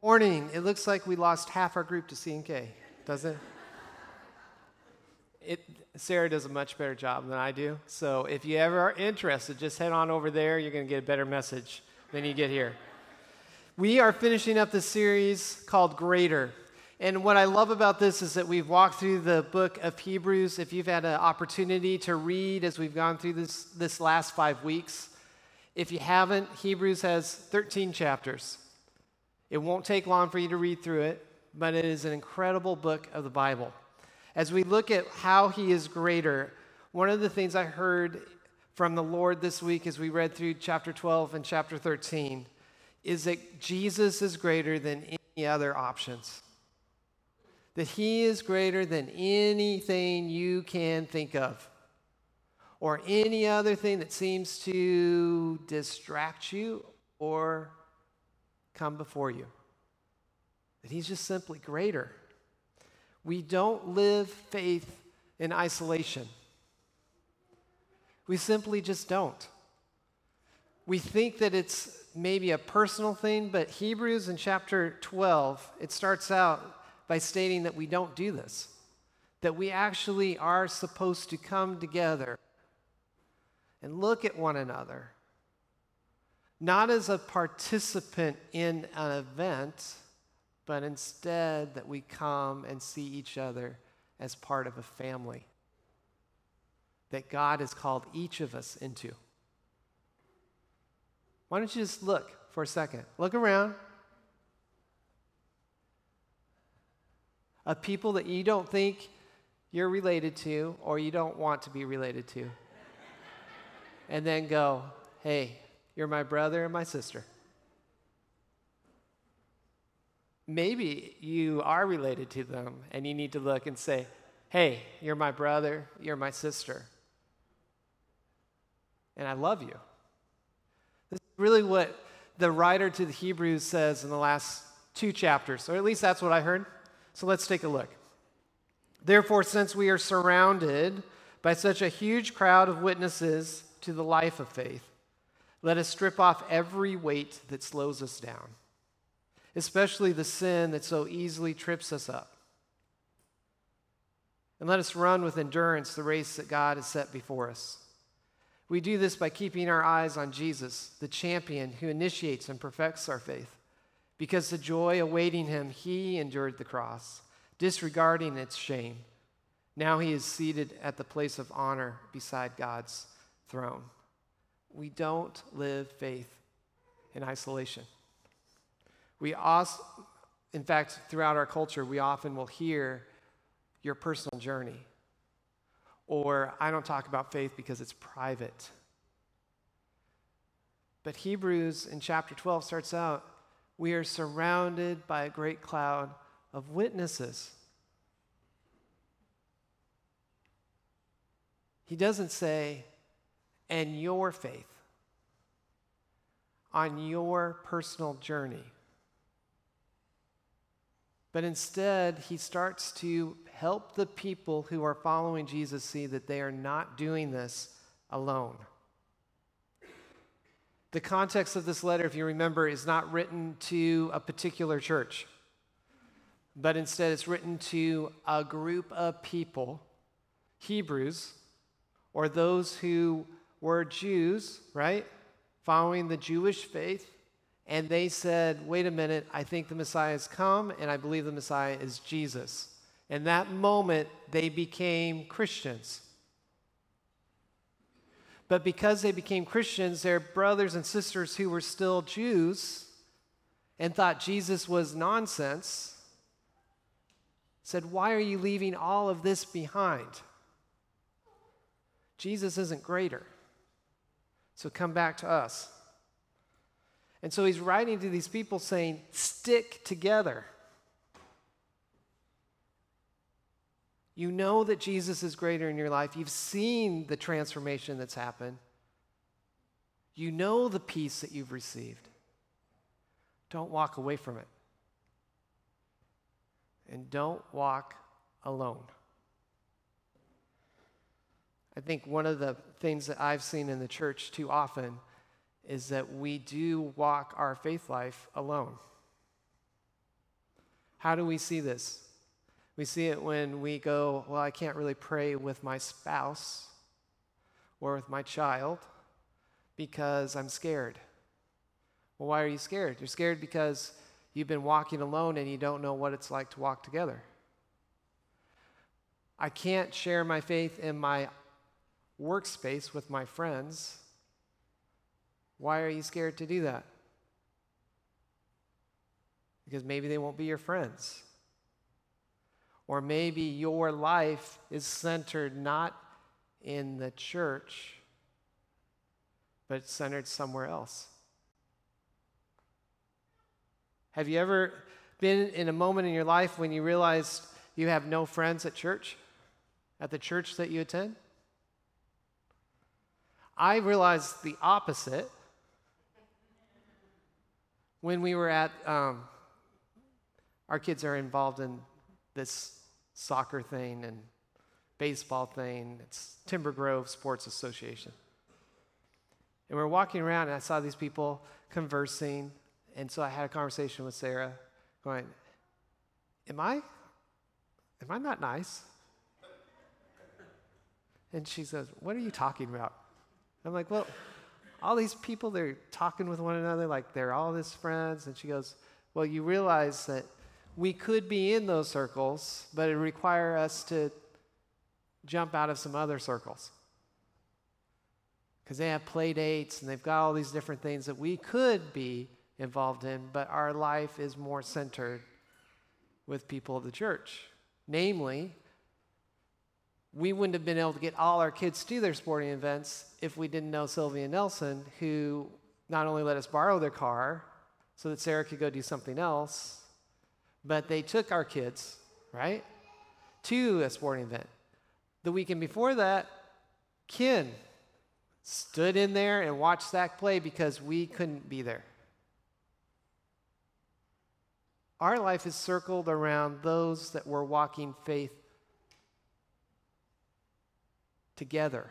Morning. It looks like we lost half our group to C&K, doesn't it? it? Sarah does a much better job than I do. So if you ever are interested, just head on over there. You're going to get a better message than you get here. We are finishing up the series called Greater. And what I love about this is that we've walked through the book of Hebrews. If you've had an opportunity to read as we've gone through this, this last five weeks, if you haven't, Hebrews has 13 chapters. It won't take long for you to read through it, but it is an incredible book of the Bible. As we look at how he is greater, one of the things I heard from the Lord this week as we read through chapter 12 and chapter 13 is that Jesus is greater than any other options. That he is greater than anything you can think of or any other thing that seems to distract you or come before you. That He's just simply greater. We don't live faith in isolation. We simply just don't. We think that it's maybe a personal thing, but Hebrews in chapter 12, it starts out by stating that we don't do this, that we actually are supposed to come together and look at one another not as a participant in an event, but instead that we come and see each other as part of a family that God has called each of us into. Why don't you just look for a second? Look around. Of people that you don't think you're related to or you don't want to be related to. and then go, hey, you're my brother and my sister. Maybe you are related to them and you need to look and say, Hey, you're my brother, you're my sister, and I love you. This is really what the writer to the Hebrews says in the last two chapters, or at least that's what I heard. So let's take a look. Therefore, since we are surrounded by such a huge crowd of witnesses to the life of faith, let us strip off every weight that slows us down, especially the sin that so easily trips us up. And let us run with endurance the race that God has set before us. We do this by keeping our eyes on Jesus, the champion who initiates and perfects our faith. Because the joy awaiting him, he endured the cross, disregarding its shame. Now he is seated at the place of honor beside God's throne we don't live faith in isolation. We also, in fact, throughout our culture, we often will hear your personal journey. Or I don't talk about faith because it's private. But Hebrews in chapter 12 starts out we are surrounded by a great cloud of witnesses. He doesn't say, and your faith on your personal journey. But instead, he starts to help the people who are following Jesus see that they are not doing this alone. The context of this letter, if you remember, is not written to a particular church, but instead it's written to a group of people, Hebrews, or those who were Jews, right? Following the Jewish faith. And they said, wait a minute, I think the Messiah has come, and I believe the Messiah is Jesus. In that moment, they became Christians. But because they became Christians, their brothers and sisters who were still Jews and thought Jesus was nonsense said, Why are you leaving all of this behind? Jesus isn't greater. So come back to us. And so he's writing to these people saying, stick together. You know that Jesus is greater in your life. You've seen the transformation that's happened. You know the peace that you've received. Don't walk away from it. And don't walk alone. I think one of the things that I've seen in the church too often is that we do walk our faith life alone. How do we see this? We see it when we go, Well, I can't really pray with my spouse or with my child because I'm scared. Well, why are you scared? You're scared because you've been walking alone and you don't know what it's like to walk together. I can't share my faith in my workspace with my friends. Why are you scared to do that? Because maybe they won't be your friends. Or maybe your life is centered not in the church, but centered somewhere else. Have you ever been in a moment in your life when you realized you have no friends at church? At the church that you attend? I realized the opposite when we were at, um, our kids are involved in this soccer thing and baseball thing. It's Timber Grove Sports Association. And we are walking around, and I saw these people conversing. And so I had a conversation with Sarah, going, Am I, am I not nice? And she says, What are you talking about? I'm like, Well, all these people, they're talking with one another like they're all his friends. And she goes, Well, you realize that we could be in those circles, but it require us to jump out of some other circles. Because they have play dates and they've got all these different things that we could be involved in, but our life is more centered with people of the church. Namely, we wouldn't have been able to get all our kids to their sporting events if we didn't know Sylvia Nelson, who not only let us borrow their car so that Sarah could go do something else, but they took our kids, right, to a sporting event. The weekend before that, Ken stood in there and watched Zach play because we couldn't be there. Our life is circled around those that were walking faith together.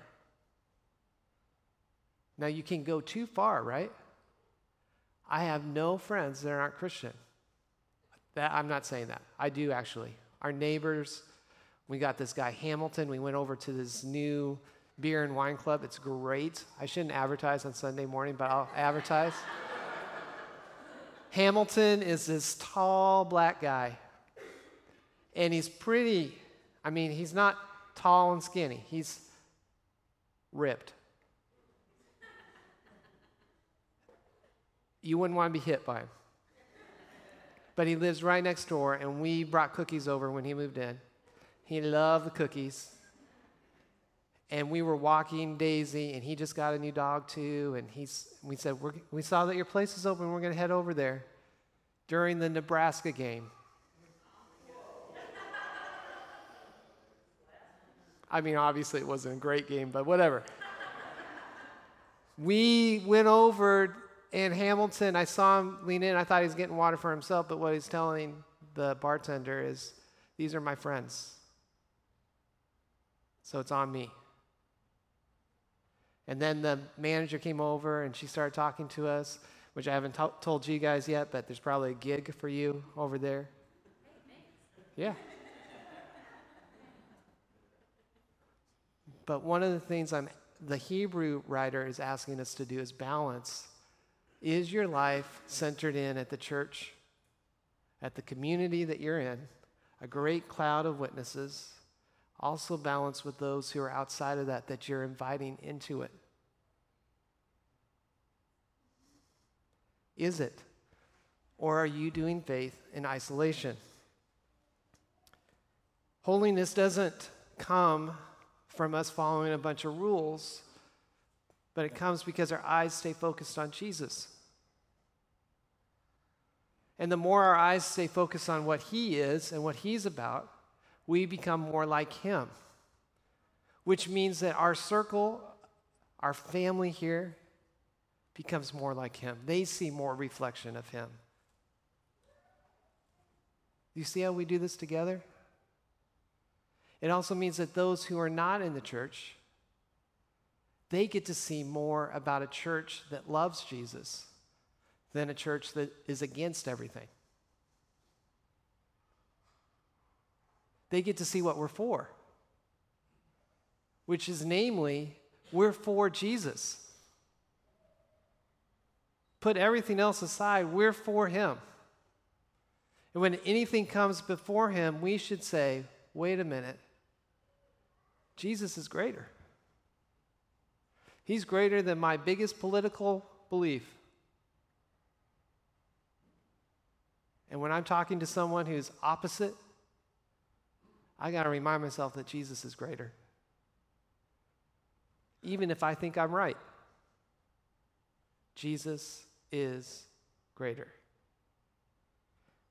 Now, you can go too far, right? I have no friends that aren't Christian. That, I'm not saying that. I do actually. Our neighbors, we got this guy Hamilton. We went over to this new beer and wine club. It's great. I shouldn't advertise on Sunday morning, but I'll advertise. Hamilton is this tall black guy. And he's pretty, I mean, he's not tall and skinny. He's ripped. You wouldn't want to be hit by him. But he lives right next door, and we brought cookies over when he moved in. He loved the cookies. And we were walking Daisy, and he just got a new dog too. And he's, we said, We saw that your place is open. We're going to head over there during the Nebraska game. I mean, obviously, it wasn't a great game, but whatever. we went over, and Hamilton, I saw him lean in. I thought he was getting water for himself, but what he's telling the bartender is, These are my friends. So it's on me. And then the manager came over and she started talking to us, which I haven't t- told you guys yet, but there's probably a gig for you over there. Yeah. But one of the things I'm, the Hebrew writer is asking us to do is balance. Is your life centered in at the church, at the community that you're in, a great cloud of witnesses, also balance with those who are outside of that that you're inviting into it? Is it? Or are you doing faith in isolation? Holiness doesn't come from us following a bunch of rules, but it comes because our eyes stay focused on Jesus. And the more our eyes stay focused on what He is and what He's about, we become more like Him. Which means that our circle, our family here, becomes more like Him. They see more reflection of Him. You see how we do this together? It also means that those who are not in the church, they get to see more about a church that loves Jesus than a church that is against everything. they get to see what we're for, which is namely, we're for Jesus. Put everything else aside, we're for Him. And when anything comes before Him, we should say, wait a minute, Jesus is greater. He's greater than my biggest political belief. And when I'm talking to someone who's opposite, I got to remind myself that Jesus is greater. Even if I think I'm right, Jesus is greater.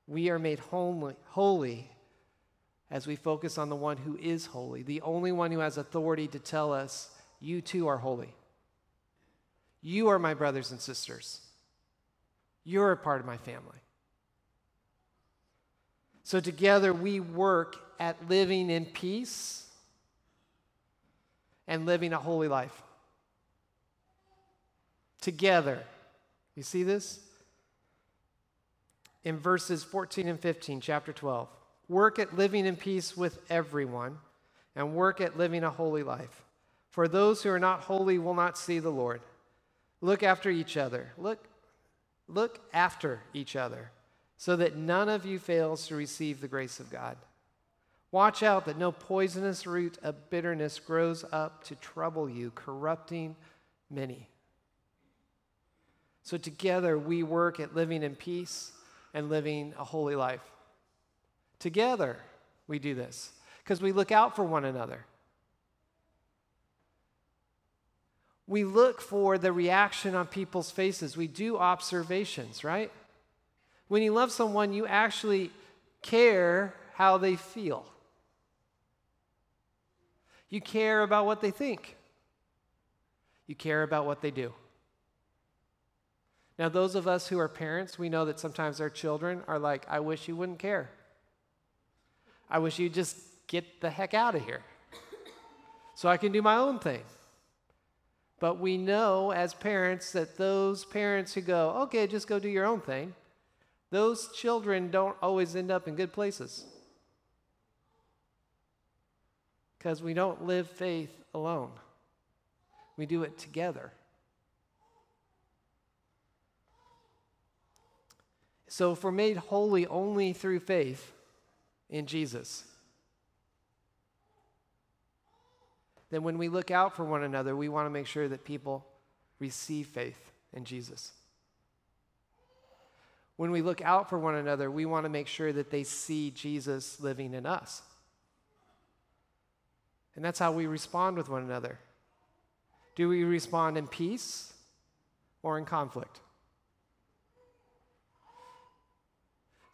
We are made holy, holy as we focus on the one who is holy, the only one who has authority to tell us, You too are holy. You are my brothers and sisters. You're a part of my family. So together we work at living in peace and living a holy life. Together. You see this? In verses 14 and 15, chapter 12. Work at living in peace with everyone and work at living a holy life. For those who are not holy will not see the Lord. Look after each other. Look, look after each other, so that none of you fails to receive the grace of God. Watch out that no poisonous root of bitterness grows up to trouble you, corrupting many. So, together we work at living in peace and living a holy life. Together we do this because we look out for one another. we look for the reaction on people's faces. We do observations, right? When you love someone, you actually care how they feel. You care about what they think. You care about what they do. Now, those of us who are parents, we know that sometimes our children are like, I wish you wouldn't care. I wish you'd just get the heck out of here so I can do my own thing. But we know as parents that those parents who go, okay, just go do your own thing, those children don't always end up in good places. Because we don't live faith alone, we do it together. So, if we're made holy only through faith in Jesus, then when we look out for one another, we want to make sure that people receive faith in Jesus. When we look out for one another, we want to make sure that they see Jesus living in us. And that's how we respond with one another. Do we respond in peace or in conflict?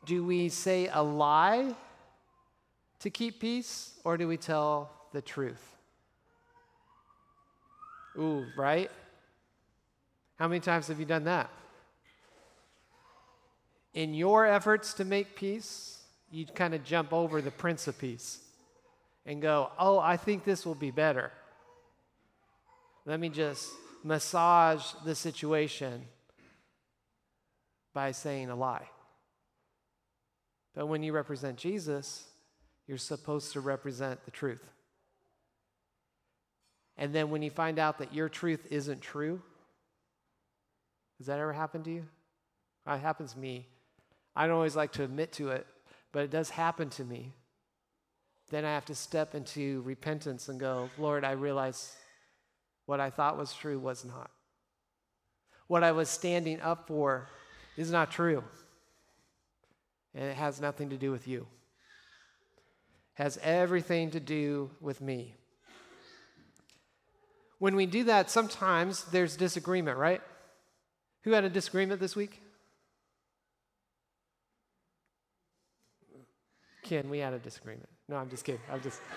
Do we say a lie to keep peace or do we tell the truth? Ooh, right? How many times have you done that? In your efforts to make peace, you kind of jump over the Prince of Peace and go, Oh, I think this will be better. Let me just massage the situation by saying a lie. But when you represent Jesus, you're supposed to represent the truth. And then when you find out that your truth isn't true, has that ever happened to you? It happens to me. I don't always like to admit to it, but it does happen to me. Then I have to step into repentance and go, Lord, I realize what I thought was true was not. What I was standing up for is not true. And it has nothing to do with you. Has everything to do with me. When we do that, sometimes there's disagreement, right? Who had a disagreement this week? Ken, we had a disagreement. No, I'm just kidding. I'm just.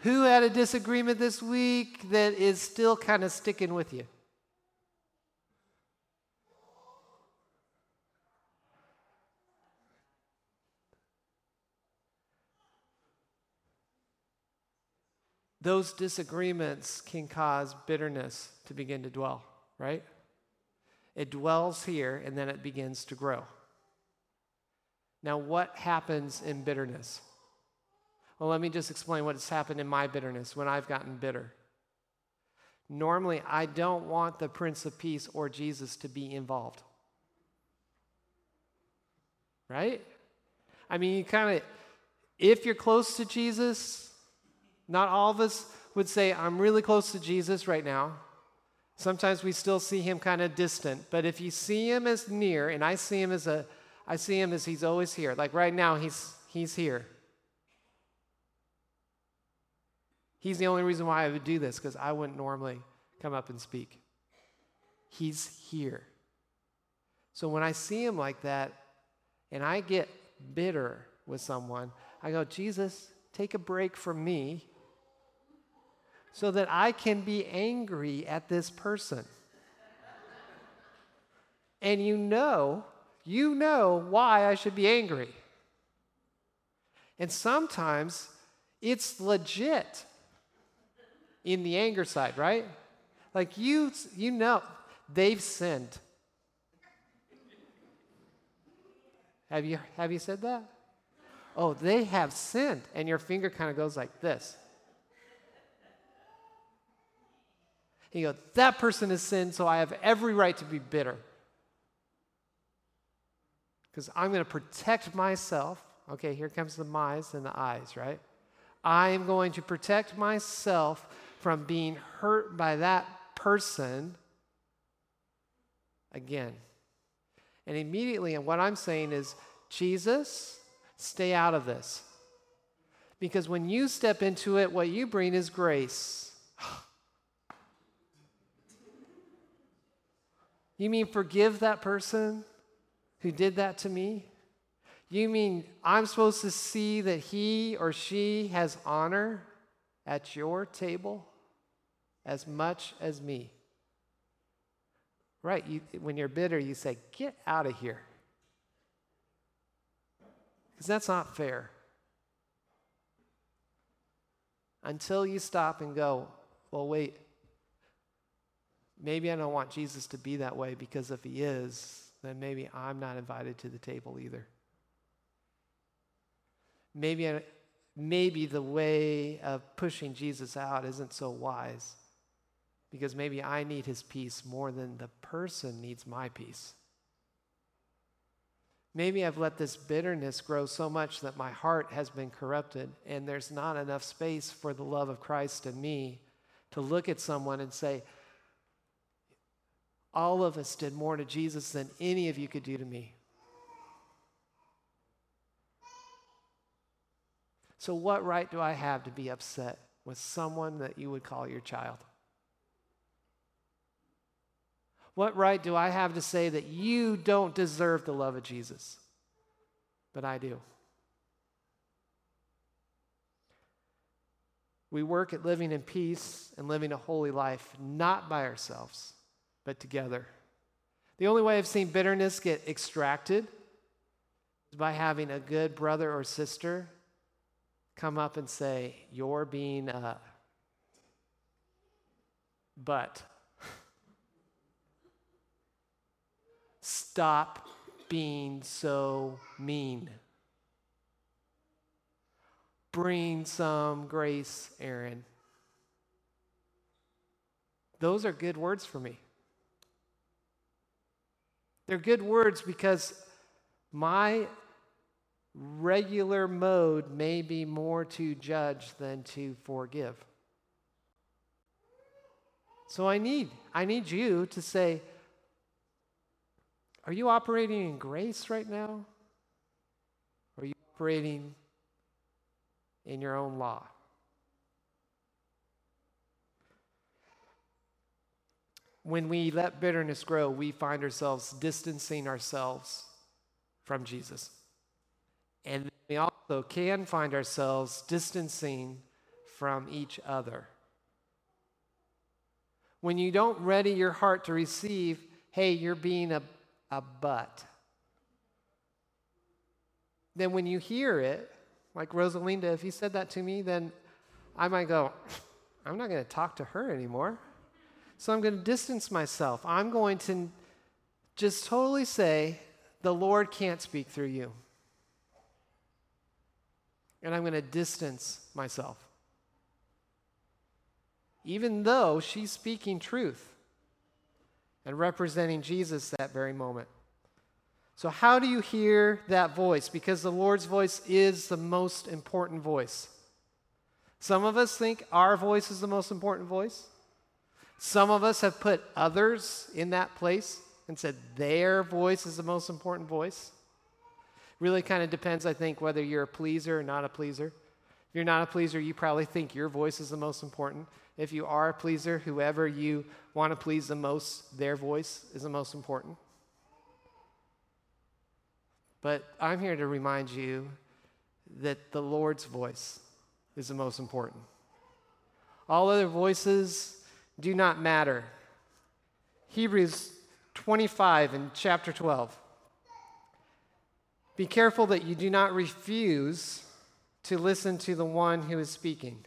Who had a disagreement this week that is still kind of sticking with you? Those disagreements can cause bitterness to begin to dwell, right? It dwells here and then it begins to grow. Now, what happens in bitterness? Well, let me just explain what has happened in my bitterness when I've gotten bitter. Normally, I don't want the Prince of Peace or Jesus to be involved. Right? I mean, you kind of, if you're close to Jesus, not all of us would say, I'm really close to Jesus right now. Sometimes we still see him kind of distant, but if you see him as near, and I see him as a, I see him as he's always here. Like right now, he's he's here. He's the only reason why I would do this because I wouldn't normally come up and speak. He's here. So when I see him like that, and I get bitter with someone, I go, Jesus, take a break from me so that I can be angry at this person. and you know, you know why I should be angry. And sometimes it's legit in the anger side, right? Like you you know they've sinned. Have you have you said that? Oh, they have sinned and your finger kind of goes like this. You go, that person has sinned, so I have every right to be bitter. Because I'm going to protect myself. Okay, here comes the my's and the I's, right? I am going to protect myself from being hurt by that person again. And immediately, and what I'm saying is, Jesus, stay out of this. Because when you step into it, what you bring is grace. You mean forgive that person who did that to me? You mean I'm supposed to see that he or she has honor at your table as much as me? Right, you, when you're bitter, you say, Get out of here. Because that's not fair. Until you stop and go, Well, wait, maybe I don't want Jesus to be that way because if he is, then maybe I'm not invited to the table either. Maybe, I, maybe the way of pushing Jesus out isn't so wise because maybe I need his peace more than the person needs my peace. Maybe I've let this bitterness grow so much that my heart has been corrupted, and there's not enough space for the love of Christ in me to look at someone and say, all of us did more to Jesus than any of you could do to me. So, what right do I have to be upset with someone that you would call your child? What right do I have to say that you don't deserve the love of Jesus? But I do. We work at living in peace and living a holy life, not by ourselves but together. The only way I've seen bitterness get extracted is by having a good brother or sister come up and say, You're being a. But. Stop being so mean. Bring some grace, Aaron. Those are good words for me. They're good words because my regular mode may be more to judge than to forgive. So I need I need you to say are you operating in grace right now? Or are you operating in your own law? When we let bitterness grow, we find ourselves distancing ourselves from Jesus. And we also can find ourselves distancing from each other. When you don't ready your heart to receive, hey, you're being a, a butt. Then when you hear it, like Rosalinda, if you said that to me, then I might go, I'm not going to talk to her anymore. So I'm going to distance myself. I'm going to just totally say, the Lord can't speak through you. and I'm going to distance myself. Even though she's speaking truth and representing Jesus that very moment. So, how do you hear that voice? Because the Lord's voice is the most important voice. Some of us think our voice is the most important voice. Some of us have put others in that place and said their voice is the most important voice. Really kind of depends, I think, whether you're a pleaser or not a pleaser. If you're not a pleaser, you probably think your voice is the most important. If you are a pleaser, whoever you want to please the most, their voice is the most important. But I'm here to remind you that the Lord's voice is the most important. All other voices do not matter. Hebrews 25 and chapter 12. Be careful that you do not refuse to listen to the one who is speaking.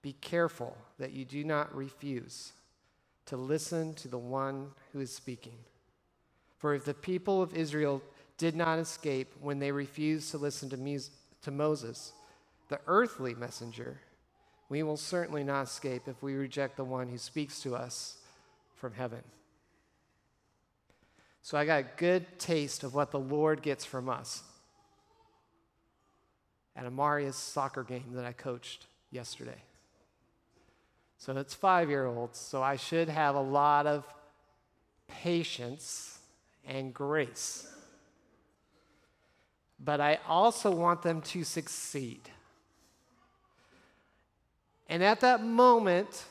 Be careful that you do not refuse to listen to the one who is speaking. For if the people of Israel did not escape when they refused to listen to, to Moses, the earthly messenger, we will certainly not escape if we reject the one who speaks to us from heaven. So I got a good taste of what the Lord gets from us at Amaria's soccer game that I coached yesterday. So it's five year olds, so I should have a lot of patience and grace. But I also want them to succeed. And at that moment,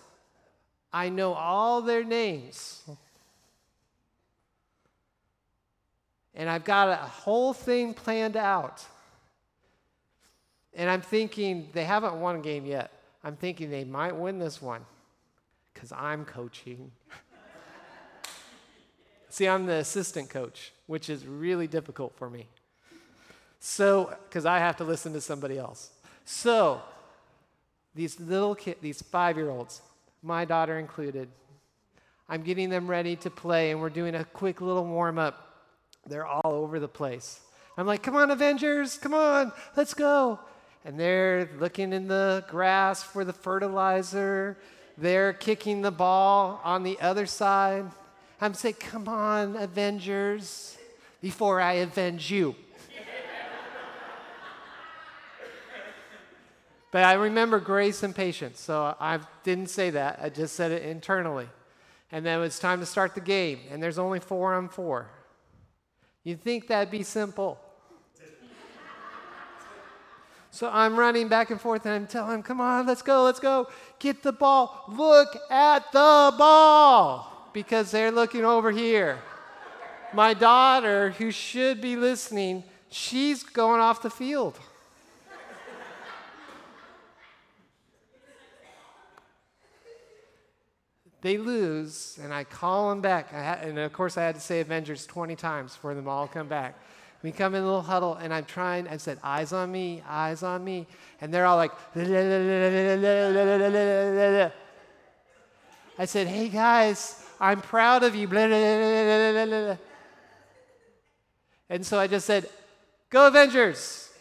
I know all their names. And I've got a whole thing planned out. And I'm thinking they haven't won a game yet. I'm thinking they might win this one because I'm coaching. See, I'm the assistant coach, which is really difficult for me. So, because I have to listen to somebody else. So, these little kids, these five year olds, my daughter included, I'm getting them ready to play, and we're doing a quick little warm up. They're all over the place. I'm like, come on, Avengers, come on, let's go. And they're looking in the grass for the fertilizer. They're kicking the ball on the other side. I'm saying, come on, Avengers, before I avenge you. But I remember grace and patience, so I didn't say that. I just said it internally. And then it's time to start the game, and there's only four on four. You'd think that'd be simple. so I'm running back and forth, and I'm telling him, Come on, let's go, let's go. Get the ball. Look at the ball, because they're looking over here. My daughter, who should be listening, she's going off the field. They lose, and I call them back. Ha- and of course, I had to say Avengers 20 times for them all come back. We come in a little huddle, and I'm trying, I said, eyes on me, eyes on me. And they're all like, I said, hey guys, I'm proud of you. And so I just said, go Avengers.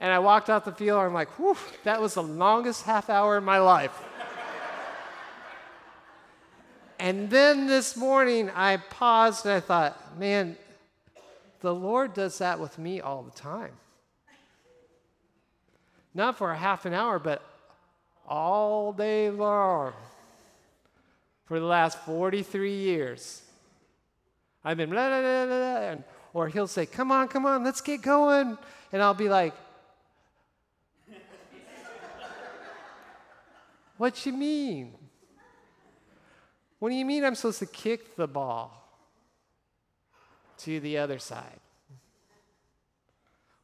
and I walked out the field, I'm like, whew, that was the longest half hour in my life. And then this morning I paused and I thought, man, the Lord does that with me all the time. Not for a half an hour, but all day long for the last 43 years. I've been blah, blah, blah, blah, and, or he'll say, Come on, come on, let's get going. And I'll be like, What you mean? What do you mean I'm supposed to kick the ball to the other side?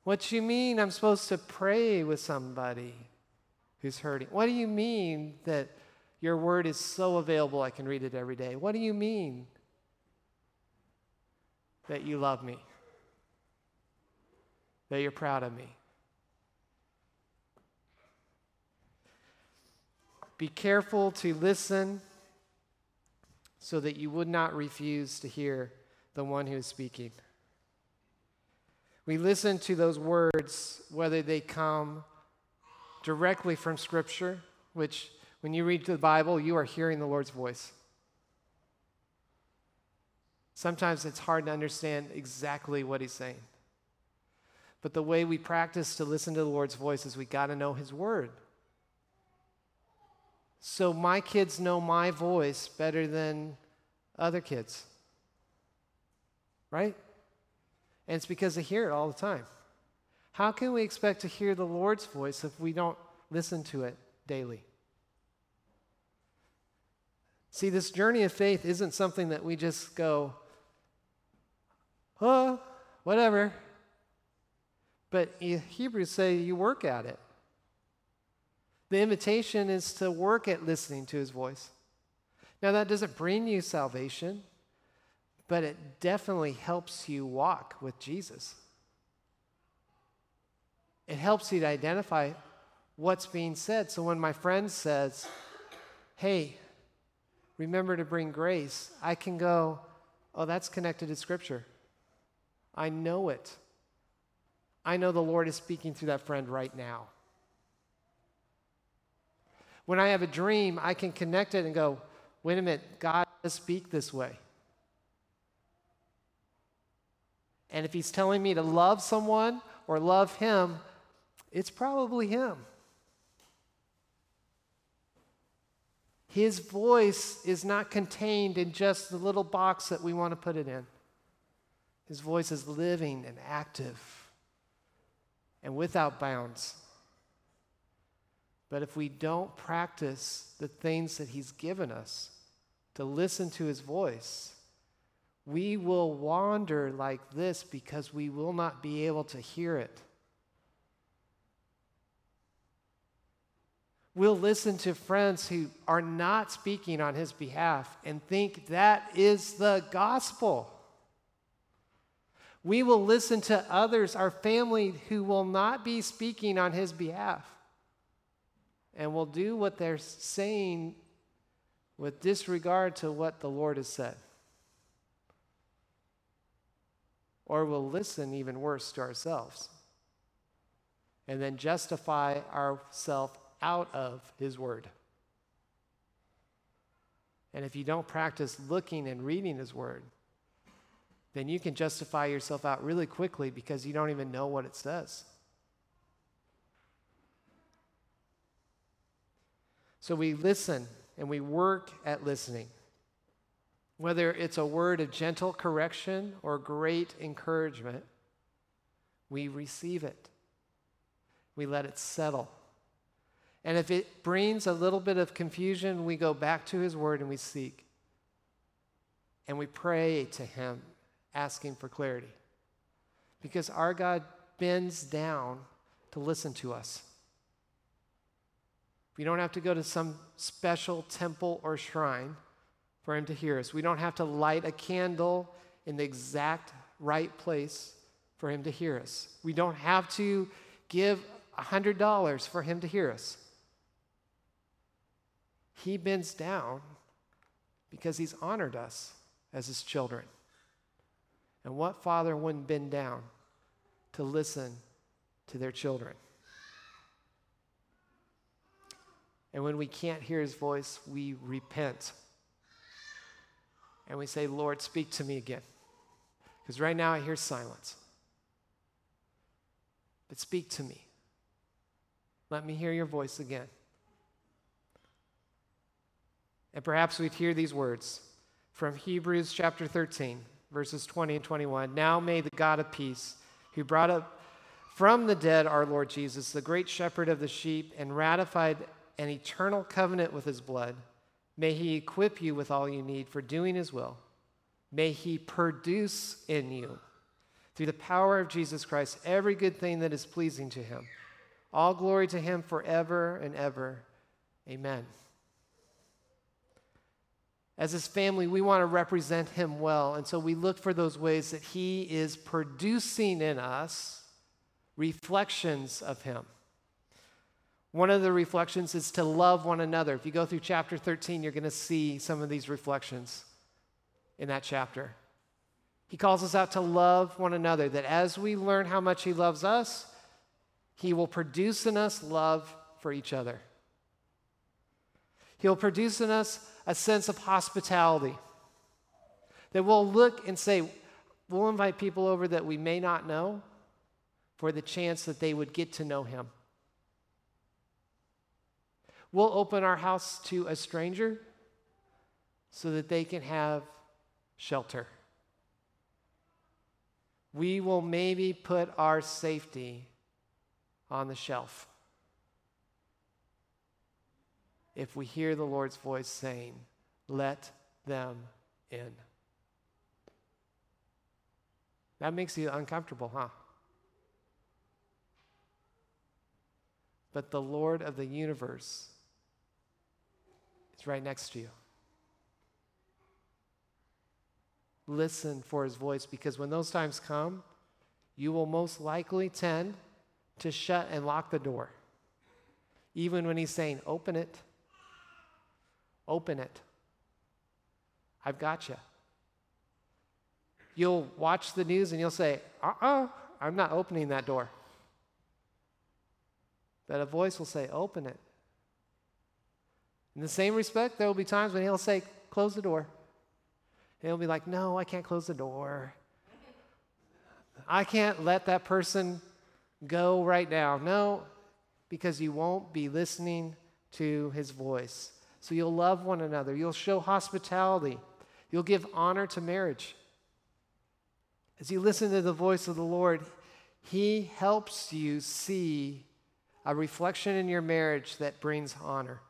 What do you mean I'm supposed to pray with somebody who's hurting? What do you mean that your word is so available I can read it every day? What do you mean that you love me? That you're proud of me? Be careful to listen so that you would not refuse to hear the one who is speaking. We listen to those words, whether they come directly from Scripture, which when you read the Bible, you are hearing the Lord's voice. Sometimes it's hard to understand exactly what He's saying. But the way we practice to listen to the Lord's voice is we got to know His Word. So my kids know my voice better than other kids. Right? And it's because they hear it all the time. How can we expect to hear the Lord's voice if we don't listen to it daily? See, this journey of faith isn't something that we just go, oh, whatever. But Hebrews say you work at it. The invitation is to work at listening to his voice. Now, that doesn't bring you salvation but it definitely helps you walk with Jesus. It helps you to identify what's being said. So when my friend says, hey, remember to bring grace, I can go, oh, that's connected to Scripture. I know it. I know the Lord is speaking through that friend right now. When I have a dream, I can connect it and go, wait a minute, God does speak this way. And if he's telling me to love someone or love him, it's probably him. His voice is not contained in just the little box that we want to put it in. His voice is living and active and without bounds. But if we don't practice the things that He's given us to listen to His voice, we will wander like this because we will not be able to hear it. We'll listen to friends who are not speaking on his behalf and think that is the gospel. We will listen to others, our family, who will not be speaking on his behalf and will do what they're saying with disregard to what the Lord has said. or we'll listen even worse to ourselves and then justify ourselves out of His Word. And if you don't practice looking and reading His Word, then you can justify yourself out really quickly because you don't even know what it says. So we listen and we work at listening. Whether it's a word of gentle correction or great encouragement, we receive it. We let it settle. And if it brings a little bit of confusion, we go back to His Word and we seek. And we pray to Him, asking for clarity. Because our God bends down to listen to us. We don't have to go to some special temple or shrine for him to hear us. We don't have to light a candle in the exact right place for him to hear us. We don't have to give $100 for him to hear us. He bends down because he's honored us as his children. And what father wouldn't bend down to listen to their children? And when we can't hear his voice, we repent and we say, Lord, speak to me again. Because right now I hear silence. But speak to me. Let me hear your voice again. And perhaps we'd hear these words from Hebrews chapter 13, verses 20 and 21. Now may the God of peace, who brought up from the dead our Lord Jesus, the great shepherd of the sheep, and ratified an eternal covenant with his blood, May He equip you with all you need for doing His will. May He produce in you, through the power of Jesus Christ, every good thing that is pleasing to Him. All glory to Him forever and ever. Amen. As His family, we want to represent Him well, and so we look for those ways that He is producing in us reflections of Him. One of the reflections is to love one another. If you go through chapter 13, you're going to see some of these reflections. in that chapter. He calls us out to love one another, that as we learn how much He loves us, He will produce in us love for each other. He'll produce in us a sense of hospitality. That we'll look and say, we'll invite people over that we may not know for the chance that they would get to know Him. We'll open our house to a stranger so that they can have shelter. We will maybe put our safety on the shelf if we hear the Lord's voice saying, Let them in. That makes you uncomfortable, huh? But the Lord of the universe right next to you. Listen for his voice because when those times come, you will most likely tend to shut and lock the door. Even when he's saying, Open it, open it. I've got you. You'll watch the news and you'll say, Uh uh-uh, uh, i am not opening that door. But a voice will say, Open it. In the same respect, there will be times when he'll say, Close the door. And he'll be like, No, I can't close the door. I can't let that person go right now. No, because you won't be listening to his voice. So you'll love one another, you'll show hospitality, you'll give honor to marriage. As you listen to the voice of the Lord, he helps you see a reflection in your marriage that brings honor.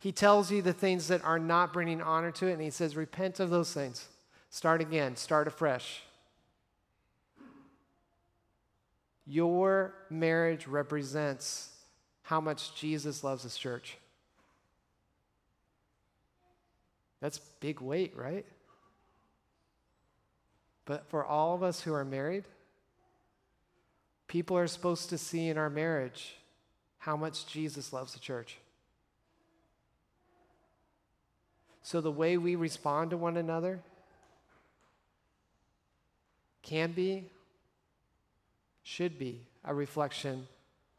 He tells you the things that are not bringing honor to it, and he says, Repent of those things. Start again, start afresh. Your marriage represents how much Jesus loves his church. That's big weight, right? But for all of us who are married, people are supposed to see in our marriage how much Jesus loves the church. So the way we respond to one another can be, should be, a reflection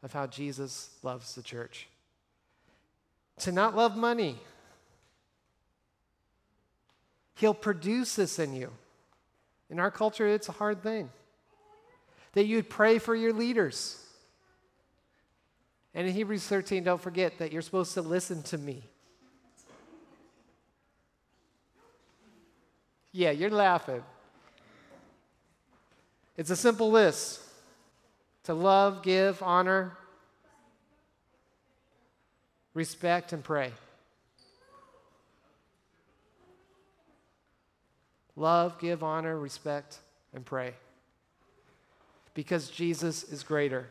of how Jesus loves the church. To not love money, He'll produce this in you. In our culture, it's a hard thing. That you'd pray for your leaders. And in Hebrews 13, don't forget that you're supposed to listen to me. Yeah, you're laughing. It's a simple list to love, give, honor, respect, and pray. Love, give, honor, respect, and pray. Because Jesus is greater.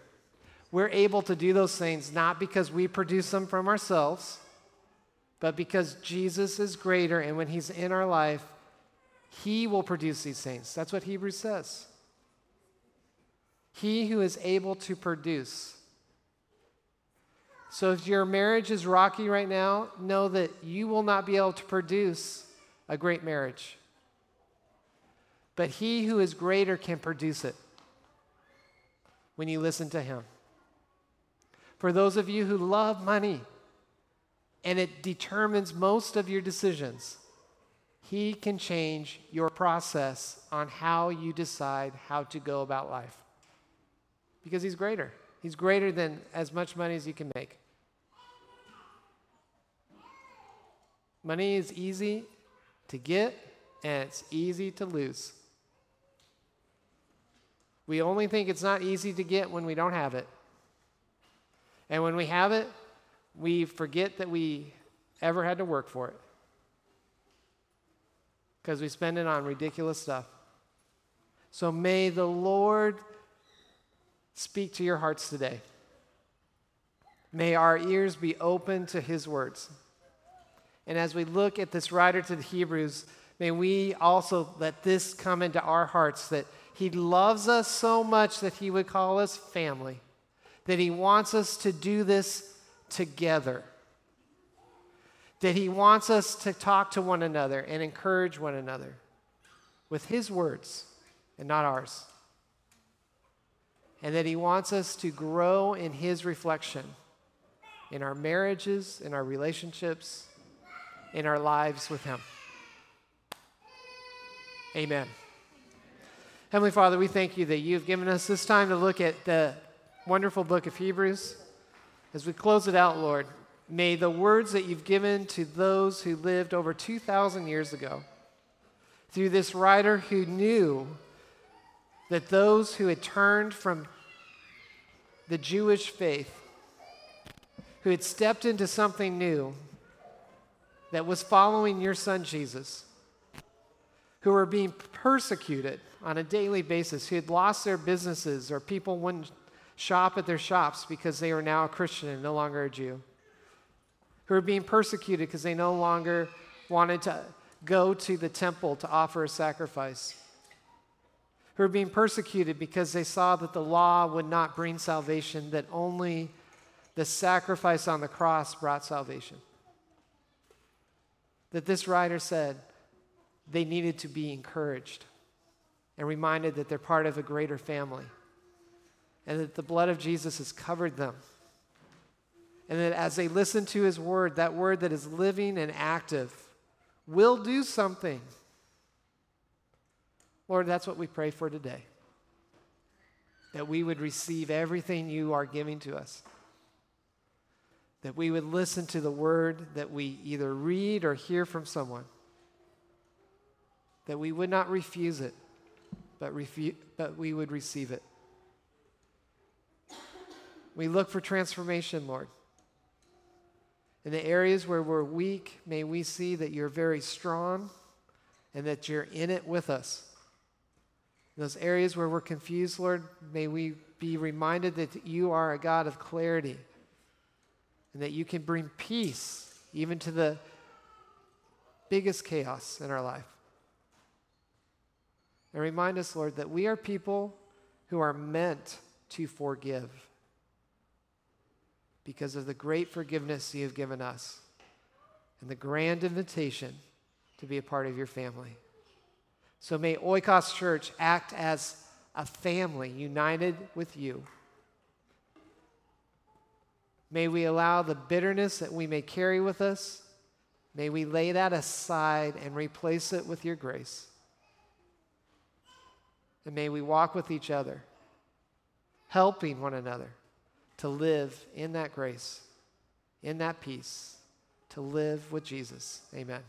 We're able to do those things not because we produce them from ourselves, but because Jesus is greater, and when He's in our life, he will produce these saints. That's what Hebrews says. He who is able to produce. So if your marriage is rocky right now, know that you will not be able to produce a great marriage. But he who is greater can produce it when you listen to him. For those of you who love money and it determines most of your decisions, he can change your process on how you decide how to go about life. Because He's greater. He's greater than as much money as you can make. Money is easy to get and it's easy to lose. We only think it's not easy to get when we don't have it. And when we have it, we forget that we ever had to work for it because we spend it on ridiculous stuff. So may the Lord speak to your hearts today. May our ears be open to his words. And as we look at this writer to the Hebrews, may we also let this come into our hearts that he loves us so much that he would call us family, that he wants us to do this together that He wants us to talk to one another and encourage one another with His words and not ours. And that He wants us to grow in His reflection in our marriages, in our relationships, in our lives with Him. Amen. Heavenly Father, we thank you that you've given us this time to look at the wonderful book of Hebrews. As we close it out, Lord, may the words that you've given to those who lived over 2,000 years ago, through this writer who knew that those who had turned from the Jewish faith, who had stepped into something new, that was following your son Jesus, who were being persecuted on a daily basis, who had lost their businesses or people wouldn't shop at their shops because they were now a Christian and no longer a Jew, who were being persecuted because they no longer wanted to go to the temple to offer a sacrifice, who were being persecuted because they saw that the law would not bring salvation, that only the sacrifice on the cross brought salvation. That this writer said they needed to be encouraged and reminded that they're part of a greater family and that the blood of Jesus has covered them. And that as they listen to his word, that word that is living and active will do something. Lord, that's what we pray for today. That we would receive everything you are giving to us. That we would listen to the word that we either read or hear from someone. That we would not refuse it, but, refu- but we would receive it. We look for transformation, Lord. In the areas where we're weak, may we see that you're very strong and that you're in it with us. In those areas where we're confused, Lord, may we be reminded that you are a God of clarity and that you can bring peace even to the biggest chaos in our life. And remind us, Lord, that we are people who are meant to forgive because of the great forgiveness you have given us and the grand invitation to be a part of your family. So may Oikos Church act as a family united with you. May we allow the bitterness that we may carry with us, may we lay that aside and replace it with your grace. And may we walk with each other, helping one another to live in that grace, in that peace, to live with Jesus. Amen.